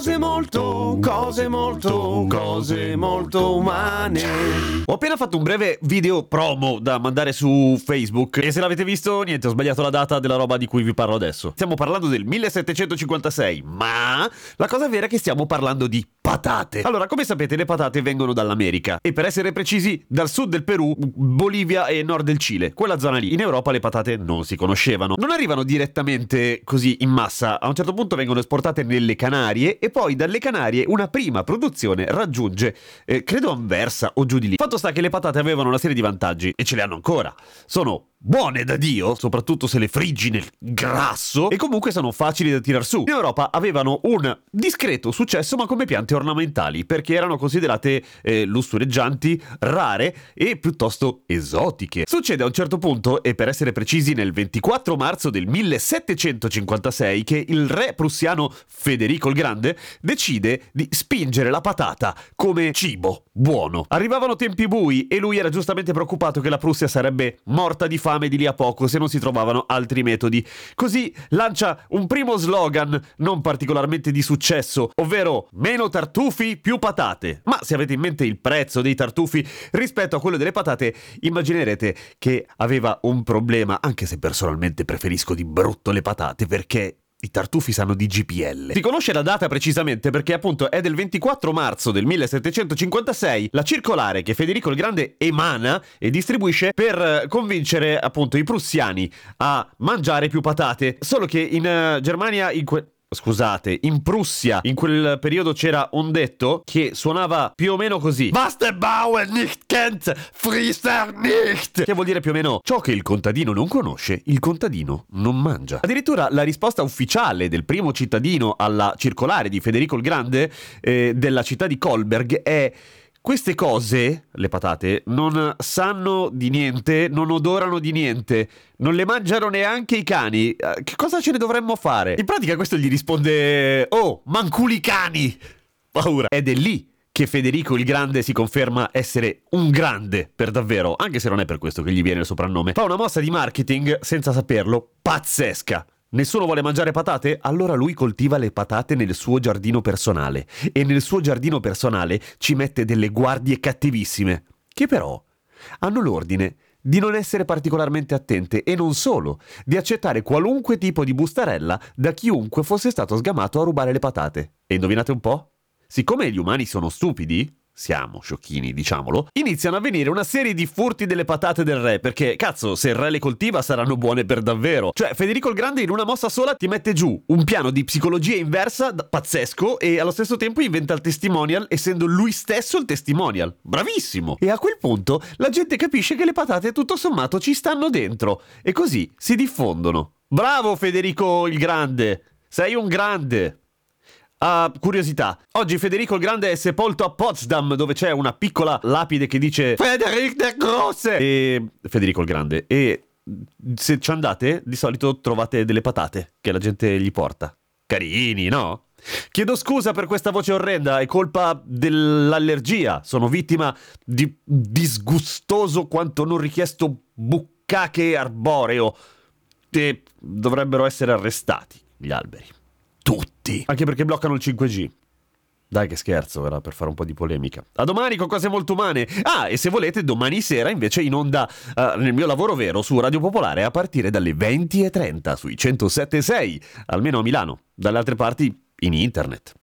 Cose molto, cose molto, cose molto umane. Ho appena fatto un breve video promo da mandare su Facebook e se l'avete visto, niente, ho sbagliato la data della roba di cui vi parlo adesso. Stiamo parlando del 1756, ma la cosa vera è che stiamo parlando di patate. Allora, come sapete, le patate vengono dall'America e per essere precisi, dal sud del Perù, Bolivia e nord del Cile. Quella zona lì. In Europa le patate non si conoscevano. Non arrivano direttamente così in massa. A un certo punto vengono esportate nelle Canarie e poi dalle Canarie una prima produzione raggiunge, eh, credo Anversa o giù di lì. Fatto sta che le patate avevano una serie di vantaggi e ce le hanno ancora. Sono buone da Dio, soprattutto se le friggi nel grasso, e comunque sono facili da tirar su. In Europa avevano un discreto successo, ma come piante ornamentali, perché erano considerate eh, lussureggianti, rare e piuttosto esotiche. Succede a un certo punto, e per essere precisi nel 24 marzo del 1756, che il re prussiano Federico il Grande decide di spingere la patata come cibo buono. Arrivavano tempi bui e lui era giustamente preoccupato che la Prussia sarebbe morta di fame di lì a poco se non si trovavano altri metodi. Così lancia un primo slogan non particolarmente di successo, ovvero meno tartufi, più patate. Ma se avete in mente il prezzo dei tartufi rispetto a quello delle patate, immaginerete che aveva un problema, anche se personalmente preferisco di brutto le patate perché i tartufi sanno di GPL. Si conosce la data precisamente perché appunto è del 24 marzo del 1756 la circolare che Federico il Grande emana e distribuisce per convincere appunto i prussiani a mangiare più patate. Solo che in uh, Germania in quel Scusate, in Prussia in quel periodo c'era un detto che suonava più o meno così. Was der Bauer nicht kennt, frisst er nicht. Che vuol dire più o meno ciò che il contadino non conosce, il contadino non mangia. Addirittura la risposta ufficiale del primo cittadino alla circolare di Federico il Grande eh, della città di Kolberg è queste cose, le patate, non sanno di niente, non odorano di niente, non le mangiano neanche i cani. Eh, che cosa ce ne dovremmo fare? In pratica questo gli risponde: Oh, manculi cani! Paura. Ed è lì che Federico il Grande si conferma essere un grande per davvero, anche se non è per questo che gli viene il soprannome. Fa una mossa di marketing, senza saperlo, pazzesca. Nessuno vuole mangiare patate? Allora lui coltiva le patate nel suo giardino personale e nel suo giardino personale ci mette delle guardie cattivissime, che però hanno l'ordine di non essere particolarmente attente e non solo, di accettare qualunque tipo di bustarella da chiunque fosse stato sgamato a rubare le patate. E indovinate un po'? Siccome gli umani sono stupidi, siamo sciocchini, diciamolo, iniziano a venire una serie di furti delle patate del re, perché cazzo, se il re le coltiva saranno buone per davvero. Cioè, Federico il Grande in una mossa sola ti mette giù un piano di psicologia inversa pazzesco e allo stesso tempo inventa il testimonial essendo lui stesso il testimonial. Bravissimo! E a quel punto la gente capisce che le patate tutto sommato ci stanno dentro e così si diffondono. Bravo Federico il Grande! Sei un grande! Uh, curiosità. Oggi Federico il Grande è sepolto a Potsdam, dove c'è una piccola lapide che dice Federico der Grosse! E Federico il Grande. E se ci andate, di solito trovate delle patate che la gente gli porta. Carini, no? Chiedo scusa per questa voce orrenda, è colpa dell'allergia. Sono vittima di disgustoso quanto non richiesto buccache arboreo. E dovrebbero essere arrestati gli alberi tutti. Anche perché bloccano il 5G. Dai che scherzo, era per fare un po' di polemica. A domani con cose molto umane. Ah, e se volete, domani sera invece in onda uh, nel mio lavoro vero su Radio Popolare a partire dalle 20.30 sui 107.6, almeno a Milano. Dalle altre parti in internet.